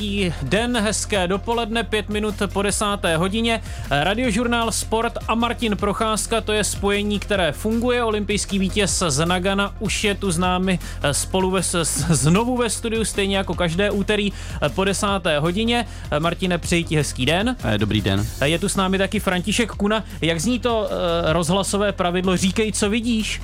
Hezký den, hezké dopoledne, pět minut po desáté hodině. Radiožurnál Sport a Martin Procházka, to je spojení, které funguje. Olympijský vítěz z Nagana už je tu s námi spolu ve, znovu ve studiu, stejně jako každé úterý po desáté hodině. Martine, přeji ti hezký den. Dobrý den. Je tu s námi taky František Kuna. Jak zní to eh, rozhlasové pravidlo Říkej, co vidíš?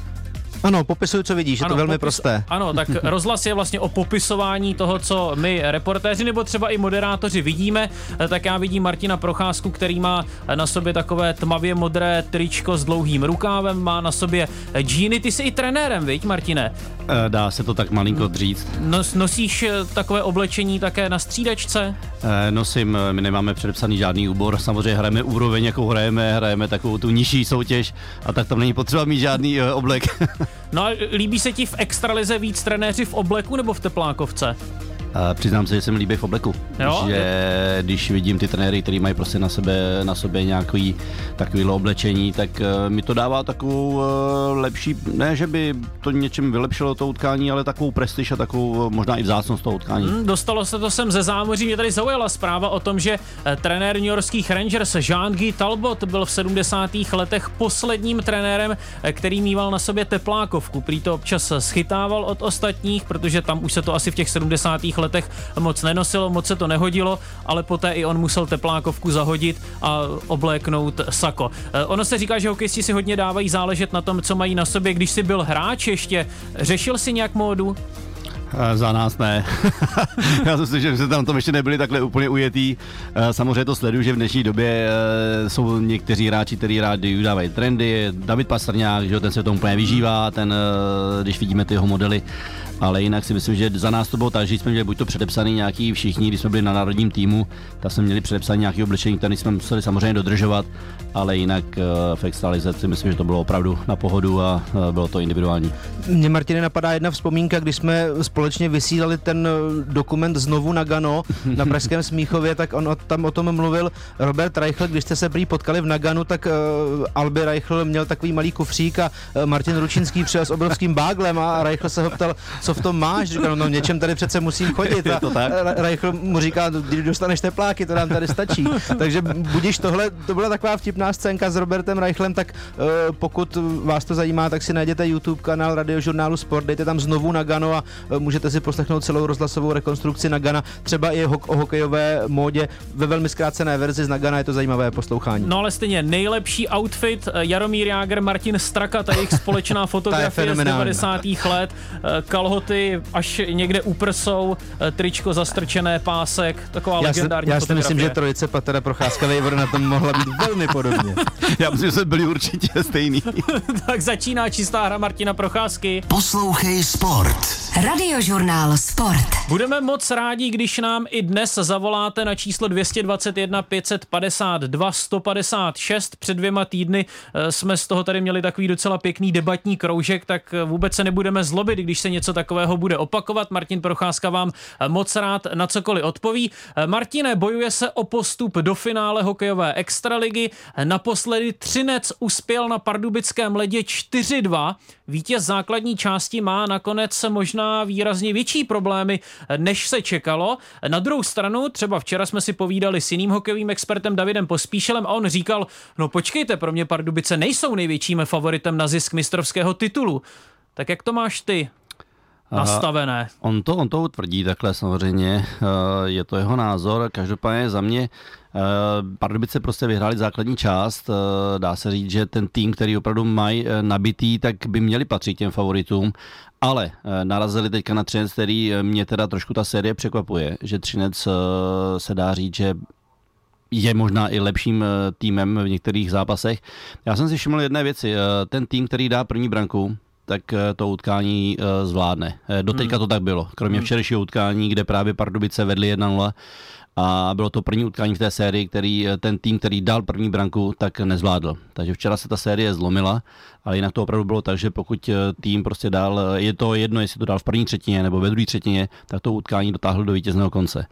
Ano, popisuju, co vidíš, ano, je to velmi popis, prosté. Ano, tak rozhlas je vlastně o popisování toho, co my reportéři nebo třeba i moderátoři vidíme. Tak já vidím Martina Procházku, který má na sobě takové tmavě modré tričko s dlouhým rukávem, má na sobě džíny. Ty jsi i trenérem, viď, Martine? Eh, dá se to tak malinko říct. Nos, nosíš eh, takové oblečení také na střídačce? Eh, nosím, my nemáme předepsaný žádný úbor, samozřejmě hrajeme úroveň, jakou hrajeme, hrajeme takovou tu nižší soutěž a tak tam není potřeba mít žádný oblek. No a líbí se ti v extralize víc trenéři v obleku nebo v teplákovce? A přiznám se, že jsem líbí v obleku. Jo? Že když vidím ty trenéry, kteří mají prostě na sebe, na sobě nějaký takovýhle oblečení, tak uh, mi to dává takovou uh, lepší, ne, že by to něčem vylepšilo to utkání, ale takovou prestiž a takovou uh, možná i vzácnost toho utkání. Hmm, dostalo se to sem ze zámoří. Mě tady zaujala zpráva o tom, že trenér New Yorkských Rangers Jean-Guy Talbot byl v 70. letech posledním trenérem, který mýval na sobě teplákovku. Prý to občas schytával od ostatních, protože tam už se to asi v těch 70. letech letech moc nenosilo, moc se to nehodilo, ale poté i on musel teplákovku zahodit a obléknout sako. Eh, ono se říká, že hokejisti si hodně dávají záležet na tom, co mají na sobě. Když jsi byl hráč ještě, řešil si nějak módu? Eh, za nás ne. Já si myslím, že jsme tam tom ještě nebyli takhle úplně ujetý. Eh, samozřejmě to sleduju, že v dnešní době jsou někteří hráči, kteří rádi dávají trendy. David Pastrňák, že ten se to úplně vyžívá, ten, když vidíme ty jeho modely, ale jinak si myslím, že za nás to bylo tak, že jsme měli buď to předepsaný nějaký všichni, když jsme byli na národním týmu, tak jsme měli předepsaný nějaký oblečení, který jsme museli samozřejmě dodržovat, ale jinak eh, v extralizaci myslím, že to bylo opravdu na pohodu a eh, bylo to individuální. Mně Martine napadá jedna vzpomínka, když jsme společně vysílali ten eh, dokument znovu na Gano na Pražském Smíchově, tak on tam o tom mluvil Robert Reichl, když jste se prý potkali v Naganu, tak uh, Albi Reichl měl takový malý kufřík a Martin Ručinský přijel s obrovským báglem a Reichl se ho ptal, co v tom máš? Říkal, no něčem tady přece musím chodit. A Reichl mu říká, když dostaneš tepláky, to nám tady stačí. Takže budíš tohle, to byla taková vtipná scénka s Robertem Reichlem, tak uh, pokud vás to zajímá, tak si najděte YouTube kanál radiožurnálu Sport, dejte tam znovu na Gano a uh, můžete si poslechnout celou rozhlasovou rekonstrukci na Gana, třeba i ho- o hokejové módě ve velmi zkrácené verzi z Nagana, je to zajímavé poslouchání. No ale stejně nejlepší outfit Jaromír Jágr, Martin Straka, ta jejich společná fotografie z 90. let, kalho kalhoty až někde uprsou, eh, tričko zastrčené, pásek, taková já legendární si, Já si myslím, že trojice Patera Procházka Vejvor na tom mohla být velmi podobně. já myslím, že jsme byli určitě stejný. tak začíná čistá hra Martina Procházky. Poslouchej Sport. Radiožurnál Sport. Budeme moc rádi, když nám i dnes zavoláte na číslo 221 552 156. Před dvěma týdny eh, jsme z toho tady měli takový docela pěkný debatní kroužek, tak eh, vůbec se nebudeme zlobit, když se něco takového bude opakovat. Martin Procházka vám eh, moc rád na cokoliv odpoví. Martine, bojuje se o postup do finále hokejové extraligy. Naposledy Třinec uspěl na pardubickém ledě 4-2. Vítěz základní části má nakonec možná výrazně větší problémy, než se čekalo. Na druhou stranu, třeba včera jsme si povídali s jiným hokejovým expertem Davidem Pospíšelem a on říkal, no počkejte, pro mě Pardubice nejsou největším favoritem na zisk mistrovského titulu. Tak jak to máš ty? Nastavené. On to, on to utvrdí takhle samozřejmě, eh, je to jeho názor, každopádně za mě eh, Pardubice prostě vyhráli základní část, eh, dá se říct, že ten tým, který opravdu mají nabitý, tak by měli patřit těm favoritům, ale narazili teďka na Třinec, který mě teda trošku ta série překvapuje, že Třinec se dá říct, že je možná i lepším týmem v některých zápasech. Já jsem si všiml jedné věci. Ten tým, který dá první branku, tak eh, to utkání eh, zvládne. Eh, doteďka hmm. to tak bylo, kromě hmm. včerejšího utkání, kde právě Pardubice vedli 1-0 a bylo to první utkání v té sérii, který ten tým, který dal první branku, tak nezvládl. Takže včera se ta série zlomila, ale jinak to opravdu bylo tak, že pokud tým prostě dal, je to jedno, jestli to dal v první třetině nebo ve druhé třetině, tak to utkání dotáhl do vítězného konce.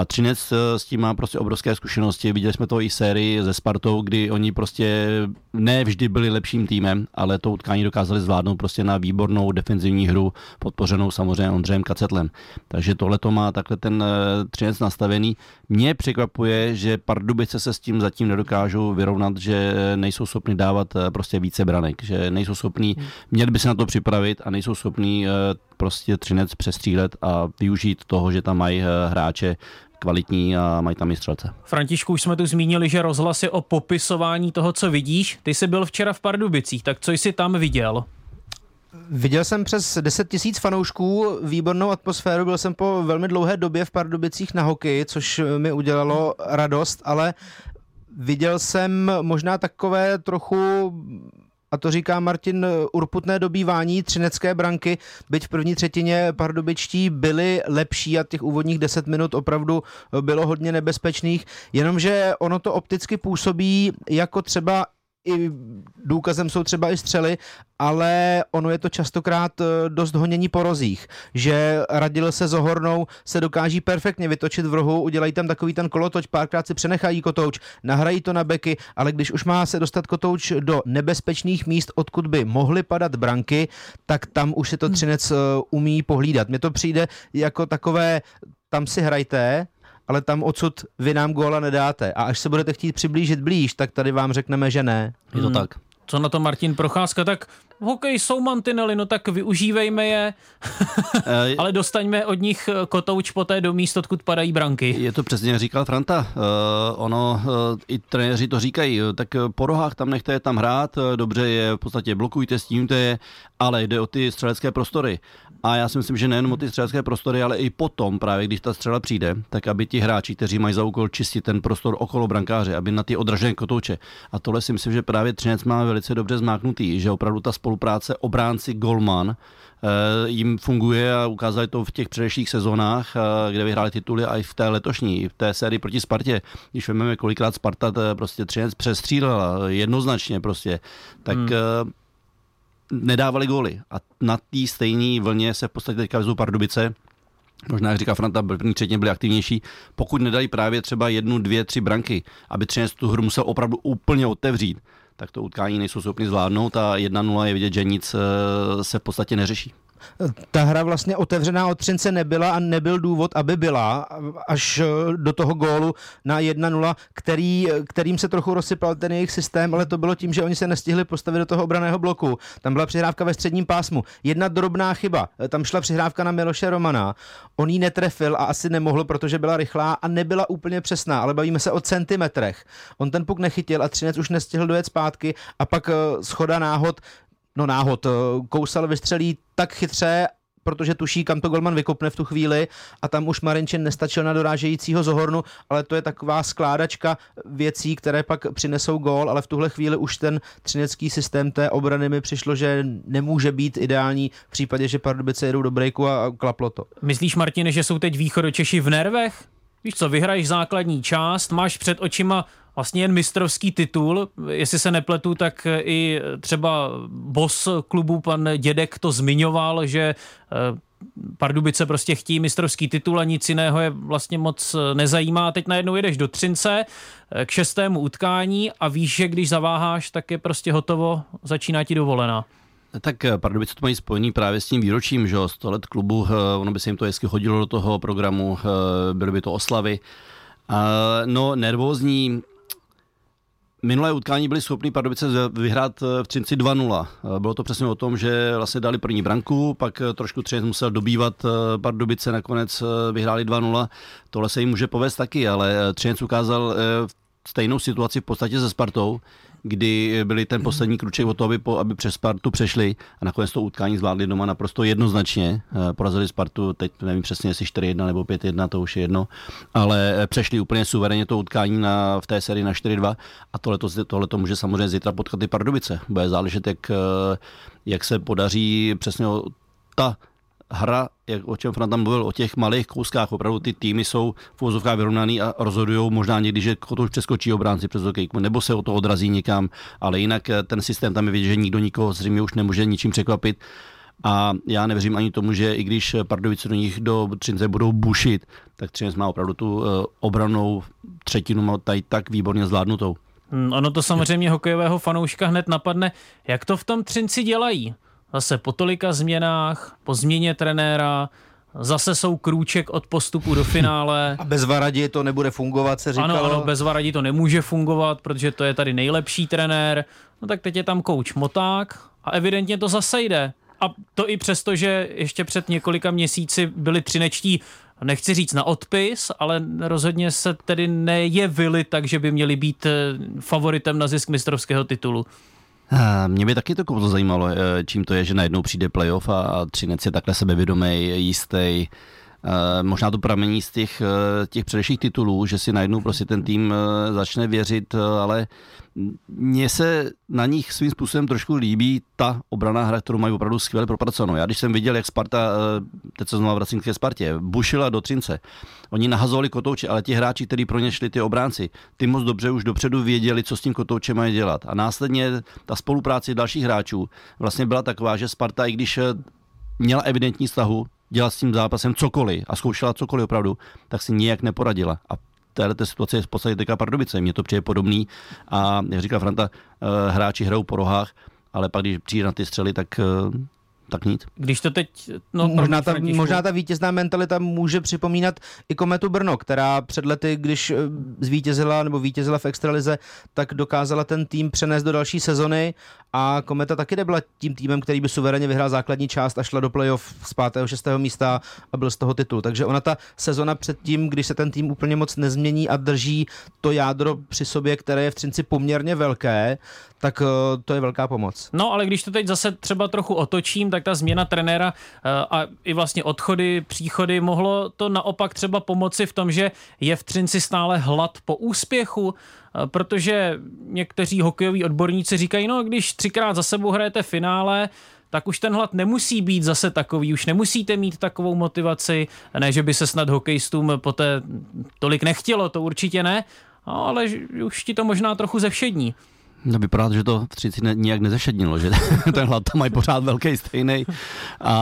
A Třinec eh, s tím má prostě obrovské zkušenosti. Viděli jsme to i sérii ze Spartou, kdy oni prostě ne vždy byli lepším týmem, ale to utkání dokázali zvládnout prostě na výbornou defenzivní hru, podpořenou samozřejmě Ondřejem Kacetlem. Takže tohle to má takhle ten eh, Třinec nastavený. Mě překvapuje, že Pardubice se s tím zatím nedokážou vyrovnat, že nejsou schopni dávat eh, prostě více branek, že nejsou schopní, měli by se na to připravit a nejsou schopní prostě Třinec přestřílet a využít toho, že tam mají hráče, kvalitní a mají tam i střelce. Františku, už jsme tu zmínili, že rozhlasy o popisování toho, co vidíš. Ty jsi byl včera v Pardubicích, tak co jsi tam viděl? Viděl jsem přes 10 tisíc fanoušků, výbornou atmosféru, byl jsem po velmi dlouhé době v Pardubicích na hokej, což mi udělalo radost, ale viděl jsem možná takové trochu a to říká Martin urputné dobývání třinecké branky, byť v první třetině pardubičtí byli lepší a těch úvodních 10 minut opravdu bylo hodně nebezpečných, jenomže ono to opticky působí jako třeba i důkazem jsou třeba i střely, ale ono je to častokrát eh, dost honění po rozích, že Radil se zohornou se dokáží perfektně vytočit v rohu, udělají tam takový ten kolotoč, párkrát si přenechají kotouč, nahrají to na beky, ale když už má se dostat kotouč do nebezpečných míst, odkud by mohly padat branky, tak tam už se to hmm. Třinec eh, umí pohlídat. Mně to přijde jako takové, tam si hrajte, ale tam odsud vy nám góla nedáte. A až se budete chtít přiblížit blíž, tak tady vám řekneme, že ne. Je to hmm. tak. Co na to Martin Procházka, tak v hokeji jsou mantinely, no tak využívejme je, eh, ale dostaňme od nich kotouč poté do míst, odkud padají branky. Je to přesně, říkal Franta. Uh, ono, uh, i trenéři to říkají, tak po rohách tam nechte je tam hrát, dobře je v podstatě blokujte, stímte je, ale jde o ty střelecké prostory. A já si myslím, že nejen o ty střelecké prostory, ale i potom, právě když ta střela přijde, tak aby ti hráči, kteří mají za úkol čistit ten prostor okolo brankáře, aby na ty odražené kotouče. A tohle si myslím, že právě Třinec má velice dobře zmáknutý, že opravdu ta spolupráce obránci Golman eh, jim funguje a ukázali to v těch předešlých sezónách, eh, kde vyhráli tituly a i v té letošní, v té sérii proti Spartě. Když vezmeme, kolikrát Sparta eh, prostě Třinec přestřílela jednoznačně prostě, tak hmm nedávali góly. A na té stejné vlně se v podstatě teďka vezou Pardubice, možná jak říká Franta, první třetí byli aktivnější, pokud nedají právě třeba jednu, dvě, tři branky, aby Třinec tu hru musel opravdu úplně otevřít, tak to utkání nejsou schopni zvládnout a 1-0 je vidět, že nic eh, se v podstatě neřeší ta hra vlastně otevřená od Třince nebyla a nebyl důvod, aby byla, až eh, do toho gólu na 1-0, který, kterým se trochu rozsypal ten jejich systém, ale to bylo tím, že oni se nestihli postavit do toho obraného bloku. Tam byla přihrávka ve středním pásmu. Jedna drobná chyba. Tam šla přihrávka na Miloše Romana. On ji netrefil a asi nemohl, protože byla rychlá a nebyla úplně přesná, ale bavíme se o centimetrech. On ten puk nechytil a Třinec už nestihl dojet zpátky a pak eh, schoda náhod no náhod, eh, Kousal vystřelí tak chytře, protože tuší, kam to Golman vykopne v tu chvíli a tam už Marinčin nestačil na dorážejícího Zohornu, ale to je taková skládačka věcí, které pak přinesou gól, ale v tuhle chvíli už ten třinecký systém té obrany mi přišlo, že nemůže být ideální v případě, že Pardubice jedou do breaku a klaplo to. Myslíš, Martine, že jsou teď východočeši v nervech? Víš co, vyhraješ základní část, máš před očima vlastně jen mistrovský titul. Jestli se nepletu, tak i třeba boss klubu, pan Dědek, to zmiňoval, že eh, Pardubice prostě chtějí mistrovský titul a nic jiného je vlastně moc nezajímá. Teď najednou jedeš do Třince eh, k šestému utkání a víš, že když zaváháš, tak je prostě hotovo, začíná ti dovolená. Tak eh, Pardubice to mají spojený právě s tím výročím, že 100 let klubu, ono by se jim to hezky hodilo do toho programu, byly by to oslavy. No, nervózní, Minulé utkání byli schopni Pardubice vyhrát eh, v Třinci 2-0. Eh, bylo to přesně o tom, že vlastně dali první branku, pak eh, trošku Třinec musel dobývat Pardubice, nakonec vyhráli 2-0. Tohle se jim může povést taky, ale Třinec ukázal stejnou situaci v podstatě se Spartou, kdy byli ten poslední kruček o to, aby, po, aby přes Spartu přešli a nakonec to utkání zvládli doma naprosto jednoznačně. Eh, porazili Spartu, teď nevím přesně, jestli 4-1 nebo 5-1, to už je jedno, ale eh, přešli úplně suverénně to utkání na, v té sérii na 4-2 a tohle to může samozřejmě zítra potkat i Pardubice. Bude záležet, jak, eh, jak se podaří přesně ta hra, jak o čem Fran tam mluvil, o těch malých kouskách, opravdu ty týmy jsou v úzovkách vyrovnaný a rozhodují možná někdy, že to už přeskočí obránci přes hokejku, nebo se o to odrazí někam, ale jinak eh, ten systém tam je vidět, že nikdo nikoho zřejmě už nemůže ničím překvapit. A já nevěřím ani tomu, že i když Pardubice do nich do Třince budou bušit, tak Třinec má opravdu tu obranou třetinu tady tak výborně zvládnutou. Hmm, ono to samozřejmě hokejového fanouška hned napadne, jak to v tom Třinci dělají. Zase po tolika změnách, po změně trenéra, Zase jsou krůček od postupu do finále. A bez Varadi to nebude fungovat, se říkalo. Ano, ano, bez Varadi to nemůže fungovat, protože to je tady nejlepší trenér. No tak teď je tam kouč Moták a evidentně to zase jde. A to i přesto, že ještě před několika měsíci byli třinečtí nechci říct na odpis, ale rozhodně se tedy nejevili tak, že by měli být eh, favoritem na zisk mistrovského titulu. Eh, mě by taky to kouzlo zajímalo, eh, čím to je, že najednou přijde playoff a Třinec je takhle sebevědomý, jistý. Možná to pramení z těch, těch předešlých titulů, že si najednou prostě ten tým začne věřit, ale mně se na nich svým způsobem trošku líbí ta obraná hra, kterou mají opravdu skvěle propracovanou. Já když jsem viděl, jak Sparta, eh, teď se znovu vracím k Spartě, bušila do Třince, oni nahazovali kotouče, ale ti hráči, kteří pro ně šli ty obránci, ty moc dobře už dopředu věděli, co s tím kotoučem mají dělat. A následně ta spolupráce dalších hráčů vlastně byla taková, že Sparta, i když eh, měla evidentní stahu, dělat s tím zápasem cokoliv a zkoušela cokoliv opravdu, tak si nijak neporadila. A této situace je v podstatě teďka Pardubice. Mně to přijde podobný a jak říká Franta, eh, hráči hrajou po rohách, ale pak když přijde na ty střely, tak eh, tak nic. Když to teď... No, možná, ta, možná ta vítězná mentalita může připomínat i Kometu Brno, která před lety, když eh, zvítězila nebo vítězila v extralize, tak dokázala ten tým přenést do další sezony a Kometa taky nebyla tím týmem, který by suverénně vyhrál základní část a šla do playoff z 5. 6. místa a byl z toho titul. Takže ona ta sezona předtím, když se ten tým úplně moc nezmění a drží to jádro při sobě, které je v Třinci poměrně velké, tak eh, to je velká pomoc. No, ale když to teď zase třeba trochu otočím, tak ta změna trenéra eh, a i vlastně odchody, příchody, mohlo to naopak třeba pomoci v tom, že je v Třinci stále hlad po úspěchu, eh, protože někteří hokejoví odborníci říkají, no když třikrát za sebou hrajete finále, tak už ten hlad nemusí být zase takový, už nemusíte mít takovou motivaci, ne, že by se snad hokejistům poté tolik nechtělo, to určitě ne, ale už ti to možná trochu zevšední. No vypadá, že to v 30 ne, nijak nezešednilo, že ten hlad tam mají pořád velký stejný a,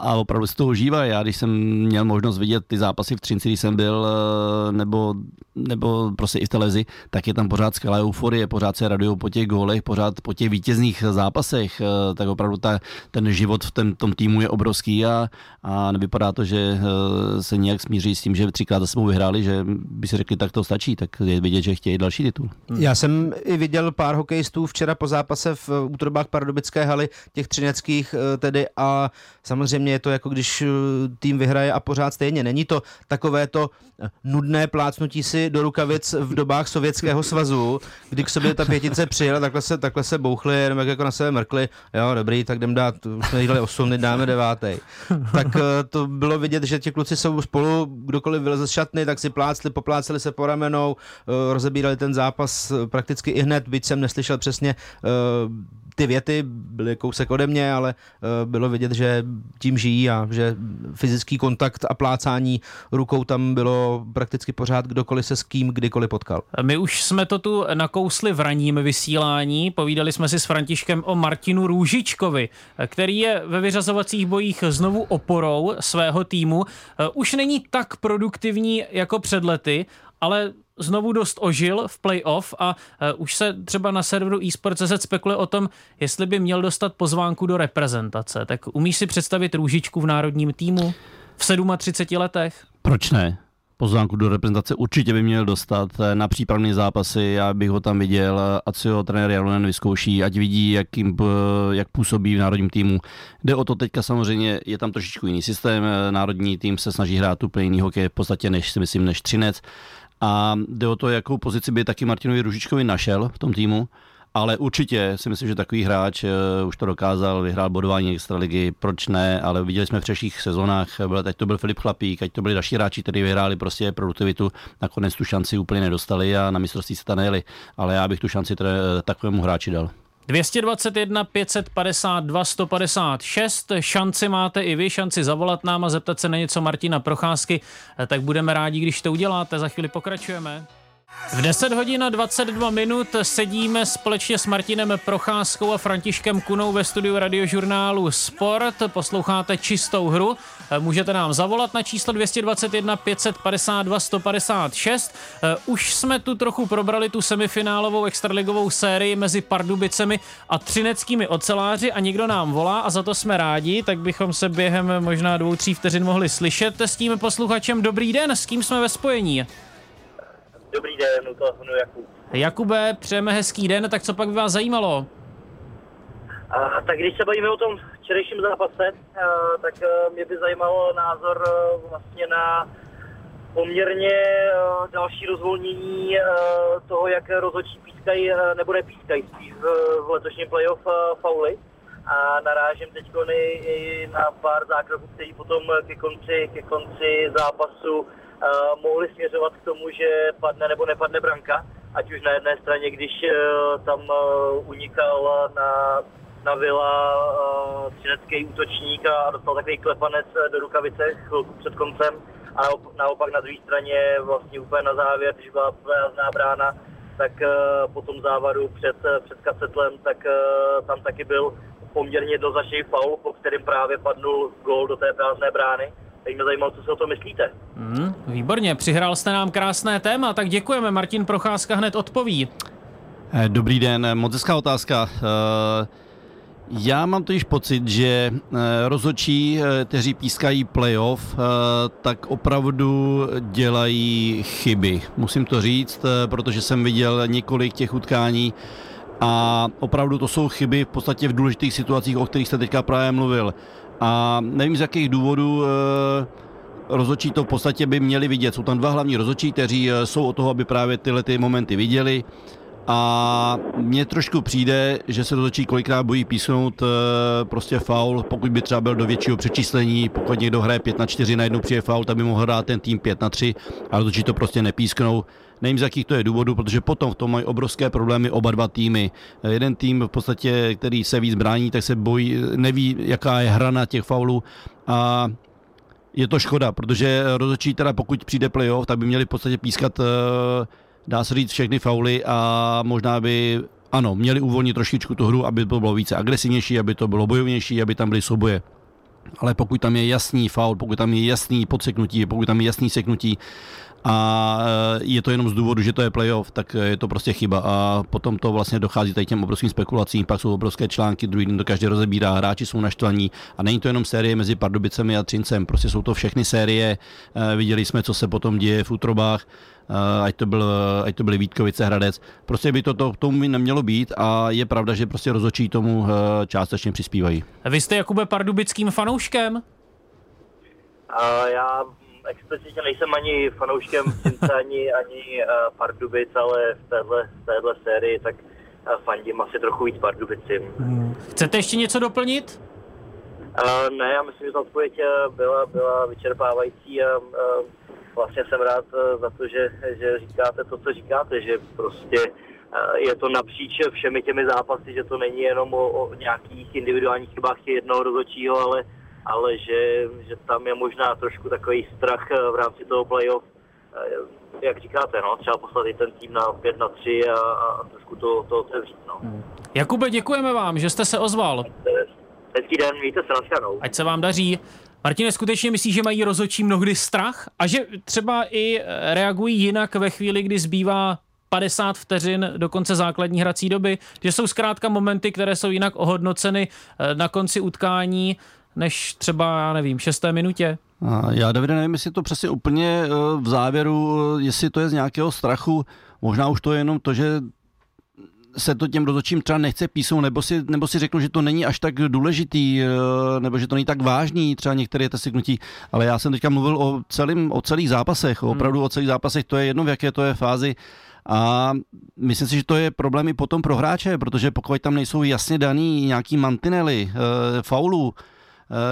a opravdu si to užívají. Já když jsem měl možnost vidět ty zápasy v Třinci, když jsem byl, eh, nebo, nebo prostě i v televizi, tak je tam pořád skvělá euforie, pořád se radují po těch gólech, pořád po těch vítězných zápasech, eh, tak opravdu ta, ten život v tom, tom týmu je obrovský a, a nevypadá to, že eh, se nějak smíří s tím, že třikrát za sebou vyhráli, že by si řekli, tak to stačí, tak je vidět, že chtějí další titul. Já jsem i viděl pár hokejistů včera po zápase v útrobách Pardubické haly, těch třineckých eh, tedy a samozřejmě je to jako když eh, tým vyhraje a pořád stejně. Není to takové to eh, nudné plácnutí si do rukavic v dobách Sovětského svazu, kdy k sobě ta pětice přijela, takhle se, takhle se bouchli, jenom jak jako na sebe mrkli, jo, dobrý, tak jdem dát, už jsme jídali 8, dáme devátý. Tak to bylo vidět, že ti kluci jsou spolu, kdokoliv vyleze z šatny, tak si plácli, popláceli se po ramenou, rozebírali ten zápas prakticky i hned, byť jsem neslyšel přesně uh, ty věty, byly kousek ode mě, ale uh, bylo vidět, že tím žijí a že fyzický kontakt a plácání rukou tam bylo prakticky pořád, kdokoliv se s kým kdykoliv potkal. My už jsme to tu nakousli v ranním vysílání, povídali jsme si s Františkem o Martinu Růžičkovi, který je ve vyřazovacích bojích znovu oporou svého týmu. Už není tak produktivní jako před lety, ale znovu dost ožil v playoff a uh, už se třeba na serveru eSport.cz spekuluje o tom, jestli by měl dostat pozvánku do reprezentace. Tak umíš si představit Růžičku v národním týmu v 37 letech? Proč ne? pozvánku do reprezentace určitě by měl dostat eh, na přípravné zápasy, já bych ho tam viděl, ať si ho trenér Jalonen vyzkouší, ať vidí, jak, jim, jak působí v národním týmu. Jde o to teďka samozřejmě, je tam trošičku jiný systém, národní tým se snaží hrát úplně jiný hokej v podstatě než si myslím než Třinec a jde o to, jakou pozici by taky Martinovi Ružičkovi našel v tom týmu. Ale určitě si myslím, že takový hráč uh, už to dokázal, vyhrál bodování extraligy, proč ne, ale viděli jsme v třeších sezónách, byl, ať to byl Filip Chlapík, ať to byli další hráči, kteří vyhráli prostě produktivitu, nakonec tu šanci úplně nedostali a na mistrovství se tam nejeli. Ale já bych tu šanci teda, takovému hráči dal. 221 552 156. Šanci máte i vy, šanci zavolat nám a zeptat se na něco Martina Procházky. Tak budeme rádi, když to uděláte. Za chvíli pokračujeme. V 10 hodin a 22 minut sedíme společně s Martinem Procházkou a Františkem Kunou ve studiu radiožurnálu Sport. Posloucháte čistou hru. Můžete nám zavolat na číslo 221 552 156. Už jsme tu trochu probrali tu semifinálovou extraligovou sérii mezi Pardubicemi a Třineckými oceláři a někdo nám volá a za to jsme rádi, tak bychom se během možná dvou, tří vteřin mohli slyšet s tím posluchačem. Dobrý den, s kým jsme ve spojení? Dobrý den, u telefonu Jakub. Jakube, přejeme hezký den, tak co pak by vás zajímalo? A, tak když se bavíme o tom včerejším zápase, a, tak a, mě by zajímalo názor a, vlastně na poměrně a, další rozvolnění a, toho, jak rozhodčí pískají nebo nepískají spíš v, v letošním playoff a, fauly. A narážím teď i na pár zákroků, který potom ke konci, ke konci zápasu uh, mohli směřovat k tomu, že padne nebo nepadne branka. Ať už na jedné straně, když uh, tam uh, unikal na, na Vila uh, třinecký útočník a dostal takový klepanec do rukavice před koncem. A naopak na druhé straně vlastně úplně na závěr, když byla prázdná brána, tak uh, po tom závaru před, před kacetlem, tak uh, tam taky byl poměrně jednoznačný faul, po kterém právě padnul gól do té prázdné brány. Tak mě zajímalo, co si o to myslíte. Mm, výborně, přihrál jste nám krásné téma, tak děkujeme. Martin Procházka hned odpoví. Eh, dobrý den, moc hezká otázka. Eh, já mám totiž pocit, že eh, rozhodčí, kteří pískají playoff, tak opravdu dělají chyby. Musím to říct, protože jsem viděl několik těch utkání a opravdu to jsou chyby v podstatě v důležitých situacích, o kterých jste teďka právě mluvil. A nevím z jakých důvodů eh, rozhodčí to v podstatě by měli vidět. Jsou tam dva hlavní rozhodčí, kteří eh, jsou o toho, aby právě tyhle ty momenty viděli. A mně trošku přijde, že se rozhodčí kolikrát bojí písnout eh, prostě faul, pokud by třeba byl do většího přečíslení, pokud někdo hraje 5 na 4, najednou přijde faul, tak by mohl hrát ten tým 5 na 3, ale rozhodčí to prostě nepísknou. Nevím, z jakých to je důvodů, protože potom v tom mají obrovské problémy oba dva týmy. Jeden tým v podstatě, který se víc brání, tak se bojí, neví, jaká je hrana těch faulů a je to škoda, protože rozhodčí teda pokud přijde playoff, tak by měli v podstatě pískat, eh, dá se říct, všechny fauly a možná by ano, měli uvolnit trošičku tu hru, aby to bylo více agresivnější, aby to bylo bojovnější, aby tam byly souboje. Ale pokud tam je jasný faul, pokud tam je jasný podseknutí, pokud tam je jasný seknutí, a eh, je to jenom z důvodu, že to je playoff, tak je to prostě chyba a potom to vlastně dochází tady těm obrovským spekulacím, pak jsou obrovské články, druhý den to každý rozebírá, hráči jsou naštvaní a není to jenom série mezi Pardubicemi a Třincem, prostě jsou to všechny série, eh, viděli jsme, co se potom děje v útrobách, ať to, byl, ať to byly Vítkovice, Hradec. Prostě by to, to tomu by nemělo být a je pravda, že prostě rozočí tomu částečně přispívají. Vy jste Jakube Pardubickým fanouškem? Uh, já explicitně nejsem ani fanouškem Cince, ani, ani uh, Pardubic, ale v téhle, v téhle sérii tak uh, fandím asi trochu víc Pardubicím. Hmm. Chcete ještě něco doplnit? Uh, ne, já myslím, že ta odpověď byla, byla vyčerpávající a uh, vlastně jsem rád za to, že, že říkáte to, co říkáte, že prostě je to napříč všemi těmi zápasy, že to není jenom o, o nějakých individuálních chybách jednoho rozhodčího, ale ale že, že tam je možná trošku takový strach eh, v rámci toho playoff, eh, jak říkáte, no, třeba poslat i ten tým na 5 na 3 a, a trošku to, to otevřít. No. Hmm. Jakube, děkujeme vám, že jste se ozval. Hezký den, mějte se na Ať se vám daří. Martine, skutečně myslí, že mají rozhodčí mnohdy strach a že třeba i eh, reagují jinak ve chvíli, kdy zbývá 50 vteřin do konce základní hrací doby, že jsou zkrátka momenty, které jsou jinak ohodnoceny na konci utkání než třeba, já nevím, šesté minutě? Já, Davide, nevím, jestli to přesně úplně eh, v závěru, eh, jestli to je z nějakého strachu, možná už to je jenom to, že se to těm rozhodčím třeba nechce písnout, nebo si, nebo si řeknu, že to není až tak důležitý, eh, nebo že to není tak vážný, třeba některé ty seknutí, ale já jsem teďka mluvil o, celým, o celých zápasech, hmm. opravdu o celých zápasech, to je jedno, v jaké to je fázi, a myslím si, že to je problém i potom pro hráče, protože pokud tam nejsou jasně daný nějaký mantinely, e, faulů,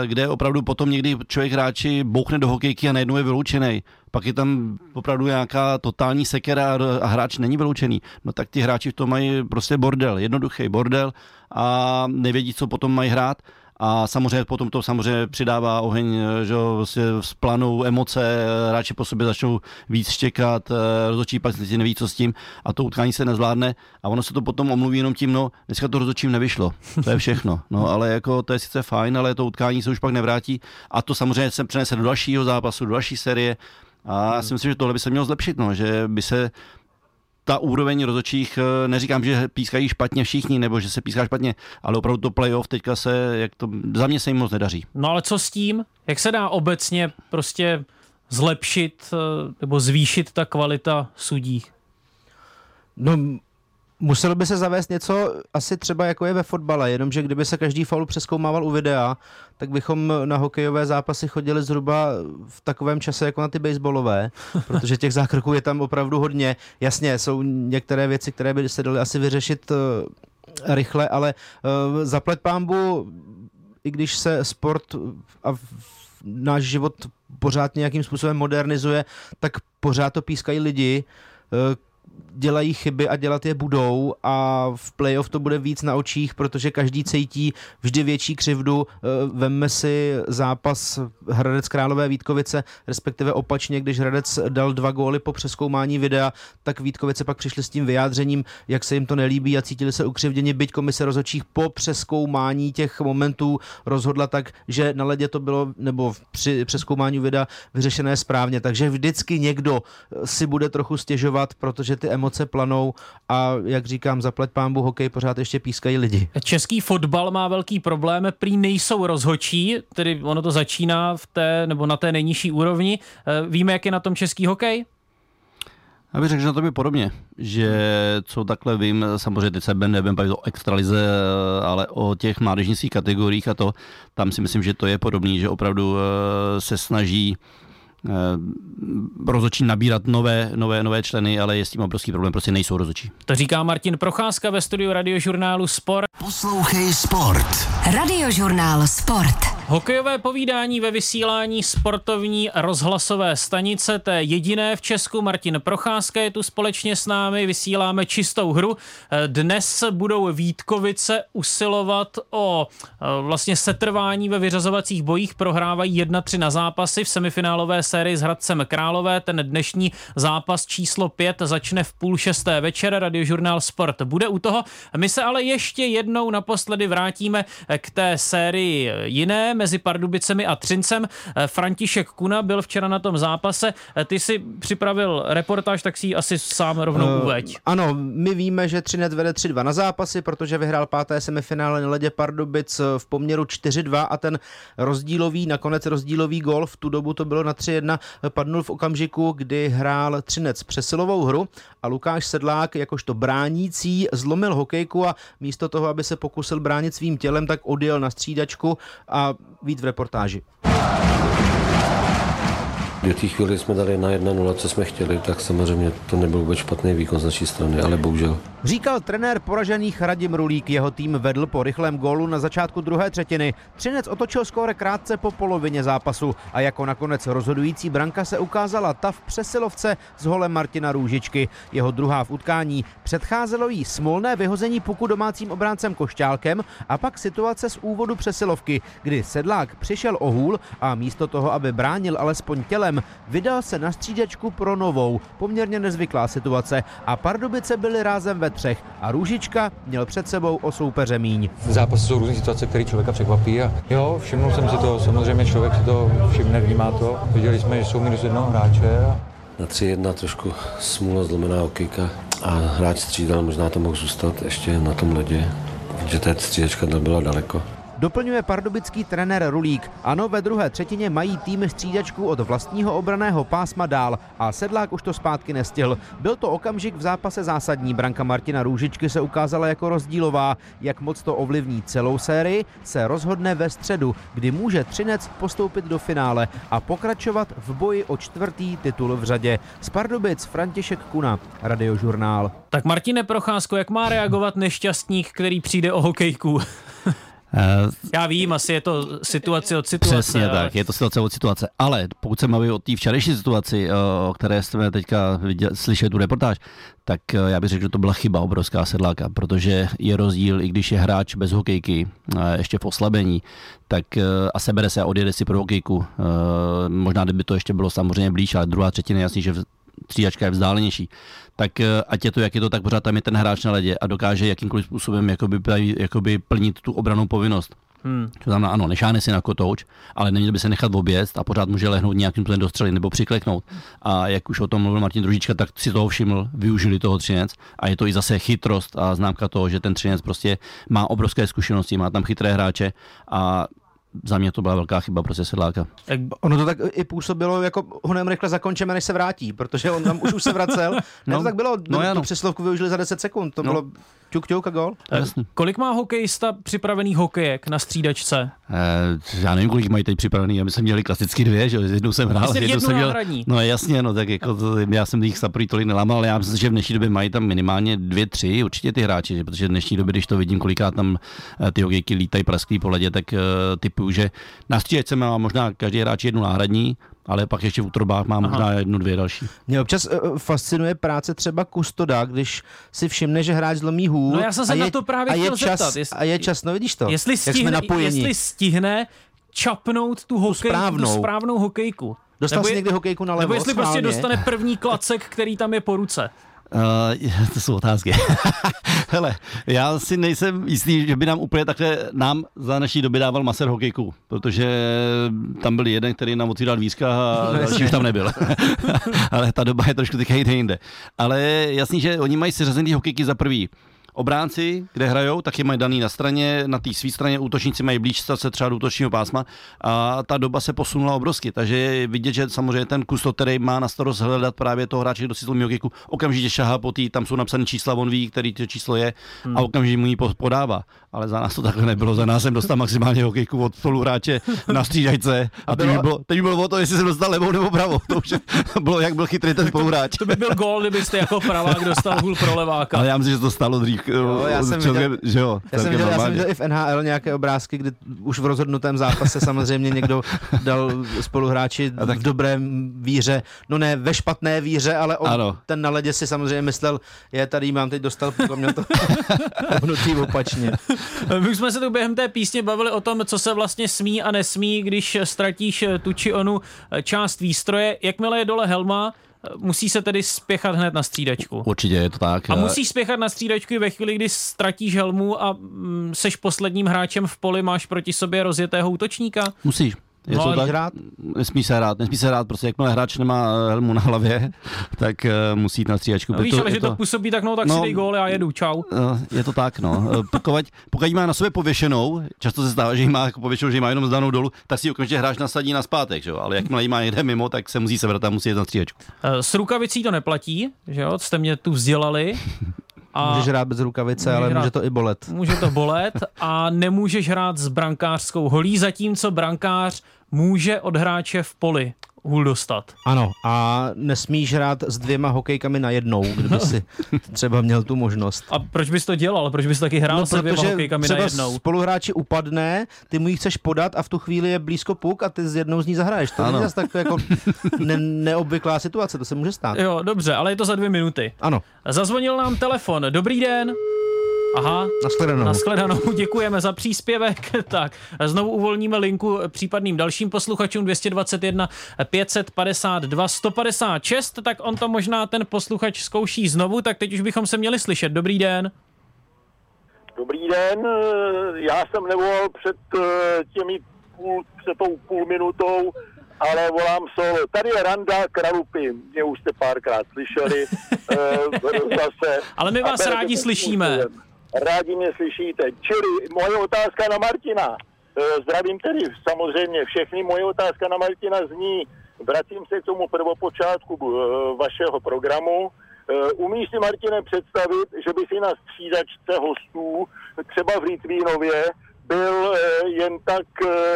kde opravdu potom někdy člověk hráči bouchne do hokejky a najednou je vyloučený. Pak je tam opravdu nějaká totální sekera a hráč není vyloučený. No tak ti hráči v tom mají prostě bordel, jednoduchý bordel a nevědí, co potom mají hrát. A samozřejmě potom to samozřejmě přidává oheň, že vlastně s planou emoce, hráči po sobě začnou víc štěkat, rozhodčí pak si neví, co s tím a to utkání se nezvládne. A ono se to potom omluví jenom tím, no dneska to rozhodčím nevyšlo, to je všechno, no ale jako to je sice fajn, ale to utkání se už pak nevrátí. A to samozřejmě se přenese do dalšího zápasu, do další série. A já si myslím, že tohle by se mělo zlepšit, no, že by se ta úroveň rozočích, eh, neříkám, že pískají špatně všichni, nebo že se píská špatně, ale opravdu to playoff teďka se, jak to, za mě se jim moc nedaří. No ale co s tím? Jak se dá obecně prostě zlepšit eh, nebo zvýšit ta kvalita sudí? No, Muselo by se zavést něco asi třeba jako je ve fotbale, jenomže kdyby se každý faul přeskoumával u videa, tak bychom na hokejové zápasy chodili zhruba v takovém čase jako na ty baseballové, protože těch zákroků je tam opravdu hodně. Jasně, jsou některé věci, které by se daly asi vyřešit uh, rychle, ale uh, zaplet pámbu, i když se sport a náš život pořád nějakým způsobem modernizuje, tak pořád to pískají lidi, uh, dělají chyby a dělat je budou a v playoff to bude víc na očích, protože každý cítí vždy větší křivdu. Eh, vemme si zápas Hradec Králové Vítkovice, respektive opačně, když Hradec dal dva góly po přeskoumání videa, tak Vítkovice pak přišli s tím vyjádřením, jak se jim to nelíbí a cítili se ukřivděni, byť komise rozhodčích po přeskoumání těch momentů rozhodla tak, že na ledě to bylo, nebo při přeskoumání videa vyřešené správně. Takže vždycky někdo si bude trochu stěžovat, protože ty emoce planou a jak říkám, zaplet pámbu hokej pořád ještě pískají lidi. Český fotbal má velký problém, prý nejsou rozhočí, tedy ono to začíná v té, nebo na té nejnižší úrovni. Eh, víme, jak je na tom český hokej? Já bych řekl, že na to je podobně, že co takhle vím, samozřejmě teď se nevím bavit o extralize, ale o těch mládežnických kategoriích a to, tam si myslím, že to je podobný, že opravdu eh, se snaží Eh, rozočí nabírat nové, nové, nové členy, ale je s tím obrovský problém, prostě nejsou rozočí. To říká Martin Procházka ve studiu radiožurnálu Sport. Poslouchej Sport. Radiožurnál Sport. Hokejové povídání ve vysílání sportovní rozhlasové stanice, té jediné v Česku. Martin Procházka je tu společně s námi, vysíláme čistou hru. Dnes budou Vítkovice usilovat o eh, vlastně setrvání ve vyřazovacích bojích, prohrávají 1-3 na zápasy v semifinálové sérii s Hradcem Králové. Ten dnešní zápas číslo 5 začne v půl šesté večer. Radiožurnál Sport bude u toho. My se ale ještě jednou naposledy vrátíme k té sérii jiné mezi Pardubicemi a Třincem. František Kuna byl včera na tom zápase. Ty si připravil reportáž, tak si ji asi sám rovnou uh, uveď. Ano, my víme, že Třinec vede 3-2 na zápasy, protože vyhrál páté semifinále na ledě Pardubic v poměru 4-2 a ten rozdílový, nakonec rozdílový gol v tu dobu to bylo na 3-1, padnul v okamžiku, kdy hrál Třinec přesilovou hru a Lukáš Sedlák jakožto bránící zlomil hokejku a místo toho, aby se pokusil bránit svým tělem, tak odjel na střídačku a víc v reportáži. Do té chvíli jsme dali na 1-0, co jsme chtěli, tak samozřejmě to nebyl vůbec špatný výkon z naší strany, ale bohužel. Říkal trenér poražených Radim Rulík, jeho tým vedl po rychlém gólu na začátku druhé třetiny. Třinec otočil skóre krátce po polovině zápasu a jako nakonec rozhodující branka se ukázala ta v přesilovce s holem Martina Růžičky. Jeho druhá v utkání předcházelo jí smolné vyhození puku domácím obráncem Košťálkem a pak situace z úvodu přesilovky, kdy Sedlák přišel o hůl a místo toho, aby bránil alespoň tělem, vydal se na střídačku pro novou, poměrně nezvyklá situace a Pardubice byly rázem ve třech a Růžička měl před sebou o soupeře míň. V zápase jsou různé situace, které člověka překvapí a jo, všimnul jsem si to, samozřejmě člověk si to všimne, vnímá to. Viděli jsme, že jsou minus jednoho hráče. A... Na 3-1 trošku smůla zlomená hokejka a hráč střídal, možná to mohl zůstat ještě na tom ledě, že ta střídačka byla daleko. Doplňuje pardubický trenér Rulík. Ano, ve druhé třetině mají týmy střídačku od vlastního obraného pásma dál a Sedlák už to zpátky nestihl. Byl to okamžik v zápase zásadní. Branka Martina Růžičky se ukázala jako rozdílová. Jak moc to ovlivní celou sérii, se rozhodne ve středu, kdy může Třinec postoupit do finále a pokračovat v boji o čtvrtý titul v řadě. Z Pardubic František Kuna, Radiožurnál. Tak Martine Procházko, jak má reagovat nešťastník, který přijde o hokejku? Uh, Já vím, asi je to situace od situace. Přesně ale... tak, je to situace od situace. Ale pokud se mluví o té včerejší situaci, o které jsme teďka viděl, slyšeli tu reportáž, tak já bych řekl, že to byla chyba obrovská sedláka, protože je rozdíl, i když je hráč bez hokejky, ještě v oslabení, tak a sebere se a odjede si pro hokejku. Možná, kdyby to ještě bylo samozřejmě blíž, ale druhá třetina je jasný, že střídačka je vzdálenější, tak eh, ať je to, jak je to, tak pořád tam je ten hráč na ledě a dokáže jakýmkoliv způsobem jakoby, jakoby plnit tu obranou povinnost. Hmm. To znamená, ano, nešáhne si na kotouč, ale neměl by se nechat oběst a pořád může lehnout nějakým způsobem dostřelit nebo přikleknout. A jak už o tom mluvil Martin Družička, tak si toho všiml, využili toho třinec a je to i zase chytrost a známka toho, že ten třinec prostě má obrovské zkušenosti, má tam chytré hráče a za mě to byla velká chyba prostě sedláka. Ono to tak i působilo, jako ho nem rychle zakončíme, než se vrátí, protože on tam už, už se vracel. no, to tak bylo, no, tu přeslovku využili za 10 sekund, to no. bylo ťuk, ťuk a gol. Jasný. Kolik má hokejista připravený hokejek na střídačce? Eh, já nevím, kolik mají teď připravený, aby jsme měli klasicky dvě, že jednou jsem hrál, jednou jsem měl, no jasně, no tak jako to, já jsem jich saprý tolik nelamal, ale já myslím, že v dnešní době mají tam minimálně dvě, tři, určitě ty hráči, že, protože v dnešní době, když to vidím, kolikrát tam eh, ty hokejky lítají prasklý po ledě, tak uh, typuju, že na střídačce má možná každý hráč jednu náhradní, ale pak ještě v útrobách mám možná jednu, dvě další. Mě občas uh, fascinuje práce třeba kustoda, když si všimne, že hráč zlomí hůl. No já jsem se na to právě a je čas, zeptat. Jestli, a je čas, no vidíš to, jestli stihne, jestli stihne čapnout tu, hokej, tu správnou, tu správnou hokejku. Dostal nebo jsi někdy hokejku na levo, Nebo jestli prostě dostane první klacek, který tam je po ruce. Uh, to jsou otázky. Hele, já si nejsem jistý, že by nám úplně takhle nám za naší doby dával maser hokejku, protože tam byl jeden, který nám otvíral dvířka a další už tam nebyl. Ale ta doba je trošku teďka jinde. Ale jasný, že oni mají seřazený hokejky za prvý obránci, kde hrajou, tak je mají daný na straně, na té své straně útočníci mají blíž se třeba do útočního pásma a ta doba se posunula obrovsky, takže je vidět, že samozřejmě ten kusto, který má na starost hledat právě toho hráče, kdo si zlomí okamžitě šahá po tý, tam jsou napsané čísla, on ví, který to číslo je hmm. a okamžitě mu ji podává. Ale za nás to takhle nebylo, za nás jsem dostal maximálně hokejku od spoluhráče na střídačce a teď, bylo, bylo, teď bylo o to, jestli jsem dostal levou nebo pravou. To už bylo, jak byl chytrý ten spoluhráč. To by byl gol, kdybyste jako pravák dostal hůl pro leváka. Ale já myslím, že to stalo dřív jo, já jsem viděl, že jo, já jsem viděl, já jsem viděl i v NHL nějaké obrázky, kdy už v rozhodnutém zápase samozřejmě někdo dal spoluhráči tak... v dobré víře, no ne ve špatné víře, ale on, ano. ten na ledě si samozřejmě myslel, je tady mám teď dostal, mě to hnutí opačně. My jsme se tu během té písně bavili o tom, co se vlastně smí a nesmí, když ztratíš tu či onu část výstroje. Jakmile je dole helma, musí se tedy spěchat hned na střídačku. Určitě je to tak. A musíš spěchat na střídačku ve chvíli, kdy ztratíš helmu a mm, seš posledním hráčem v poli, máš proti sobě rozjetého útočníka? Musíš. Je no, to tak? Hrát? Nesmí se hrát, nesmí se hrát, prostě jakmile hráč nemá eh, helmu na hlavě, tak uh, musí jít na stříhačku. No víš, ale že to, to působí, tak no, tak no, si dej gól a jedu, čau. Uh, je to tak, no. Pokud, pokud má na sobě pověšenou, často se stává, že jí má jako pověšenou, že jí má jenom zdanou dolů, tak si okamžitě hráč nasadí na zpátek, že jo? ale jakmile jí má někde mimo, tak se musí sebrat a musí jít na stříhačku. Uh, s rukavicí to neplatí, že jo, jste mě tu vzdělali. A můžeš hrát bez rukavice, ale hrát, může to i bolet. Může to bolet a nemůžeš hrát s brankářskou holí, zatímco brankář může od hráče v poli hůl dostat. Ano, a nesmíš hrát s dvěma hokejkami na jednou, kdyby si třeba měl tu možnost. A proč bys to dělal? Proč bys taky hrál no, s dvěma hokejkami na jednou? spoluhráči upadne, ty mu ji chceš podat a v tu chvíli je blízko puk a ty z jednou z ní zahraješ. To ano. není zase tak jako ne- neobvyklá situace, to se může stát. Jo, dobře, ale je to za dvě minuty. Ano. Zazvonil nám telefon. Dobrý den. Aha, nashledanou. Nashledanou, děkujeme za příspěvek. tak, znovu uvolníme linku případným dalším posluchačům 221 552 156, tak on to možná ten posluchač zkouší znovu, tak teď už bychom se měli slyšet. Dobrý den. Dobrý den, já jsem nevolal před eh, těmi půl, před tou půl minutou, ale volám solo. Tady je Randa Kralupy, mě už jste párkrát slyšeli uh, zase. Ale my vás rádi slyšíme. Způsobem. Rádi mě slyšíte. Čili moje otázka na Martina. E, zdravím tedy samozřejmě všechny. Moje otázka na Martina zní, vracím se k tomu prvopočátku e, vašeho programu. E, umíš si, Martine, představit, že by si na střídačce hostů, třeba v Litvínově, byl jen tak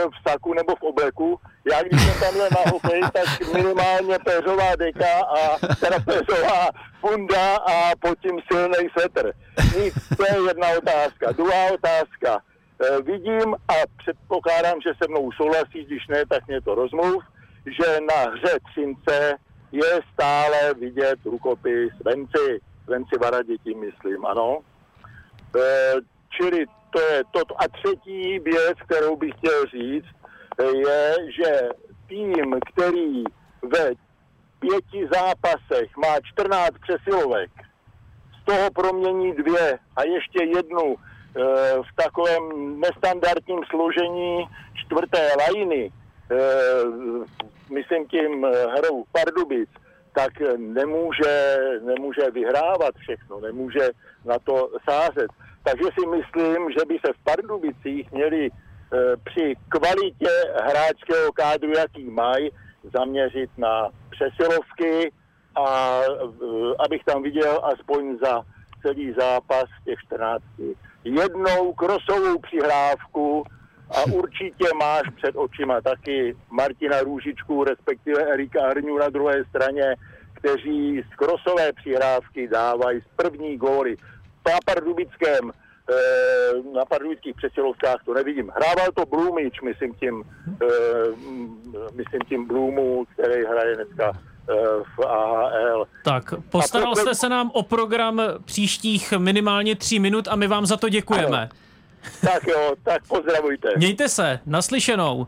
v saku nebo v obleku. Já když jsem tamhle na hokej, tak minimálně péřová deka a teda péřová funda a pod tím silný svetr. Nic, to je jedna otázka. Druhá otázka. Eh, vidím a předpokládám, že se mnou souhlasí, když ne, tak mě to rozmluv, že na hře Třince je stále vidět rukopis Venci, Venci Varadě tím myslím, ano. Čili to je to. A třetí věc, kterou bych chtěl říct, je, že tým, který ve pěti zápasech má 14 přesilovek, z toho promění dvě a ještě jednu e, v takovém nestandardním složení čtvrté lajiny, e, myslím tím hrou Pardubic, tak nemůže, nemůže vyhrávat všechno, nemůže na to sázet. Takže si myslím, že by se v Pardubicích měli e, při kvalitě hráčského kádru, jaký mají, zaměřit na přesilovky a e, abych tam viděl aspoň za celý zápas těch 14. Jednou krosovou přihrávku a určitě máš před očima taky Martina Růžičku, respektive Erika Hrňu na druhé straně, kteří z krosové přihrávky dávají z první góly. Na Pardubickém eh, na pardubických přesilovkách to nevidím. Hrával to Blumič, myslím tím, eh, myslím tím Blumu, který hraje dneska eh, v AHL. Tak, postaral jste se nám o program příštích minimálně tří minut a my vám za to děkujeme. Ano. Tak jo, tak pozdravujte. Mějte se, naslyšenou.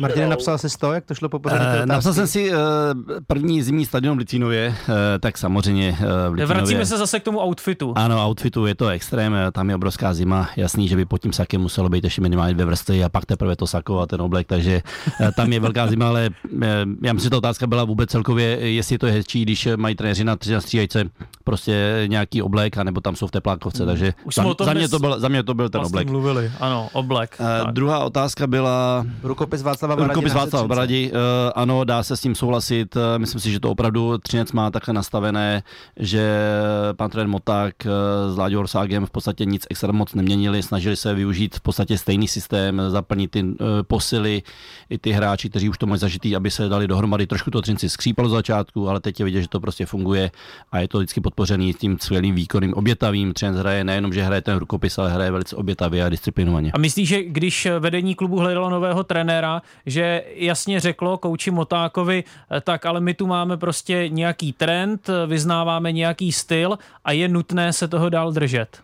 Martin, napsal jsi to, jak to šlo po pořadu? Uh, napsal jsem si uh, první zimní stadion v Licinově, uh, tak samozřejmě uh, v Licinově. Vracíme se zase k tomu outfitu. Ano, outfitu je to extrém, tam je obrovská zima, jasný, že by pod tím sakem muselo být ještě minimálně dvě vrstvy a pak teprve to sako a ten oblek, takže uh, tam je velká zima, ale uh, já myslím, že ta otázka byla vůbec celkově, jestli to je hezčí, když mají trenéři na stříjajce prostě nějaký oblek, anebo tam jsou v teplákovce, hmm. takže Už za, za, mě to byl, za mě to byl ten vlastně oblek. mluvili, ano, oblek. Uh, druhá otázka byla... Rukopis Václava Bradi. Rukopis Václava Bradi, uh, ano, dá se s tím souhlasit. Uh, myslím si, že to opravdu Třinec má takhle nastavené, že pan trenér Moták uh, s Láďou Orságem v podstatě nic extra moc neměnili, snažili se využít v podstatě stejný systém, zaplnit ty uh, posily, i ty hráči, kteří už to mají zažitý, aby se dali dohromady. Trošku to Třinci skřípalo z začátku, ale teď je vidět, že to prostě funguje a je to vždycky podpořený tím skvělým výkonným obětavým. Třinec hraje nejenom, že hraje ten rukopis, ale hraje velice obětavě a disciplinovaně. A myslíš, že když vedení klubu hledalo nového trenéra, že jasně řeklo kouči Motákovi, tak ale my tu máme prostě nějaký trend, vyznáváme nějaký styl a je nutné se toho dál držet?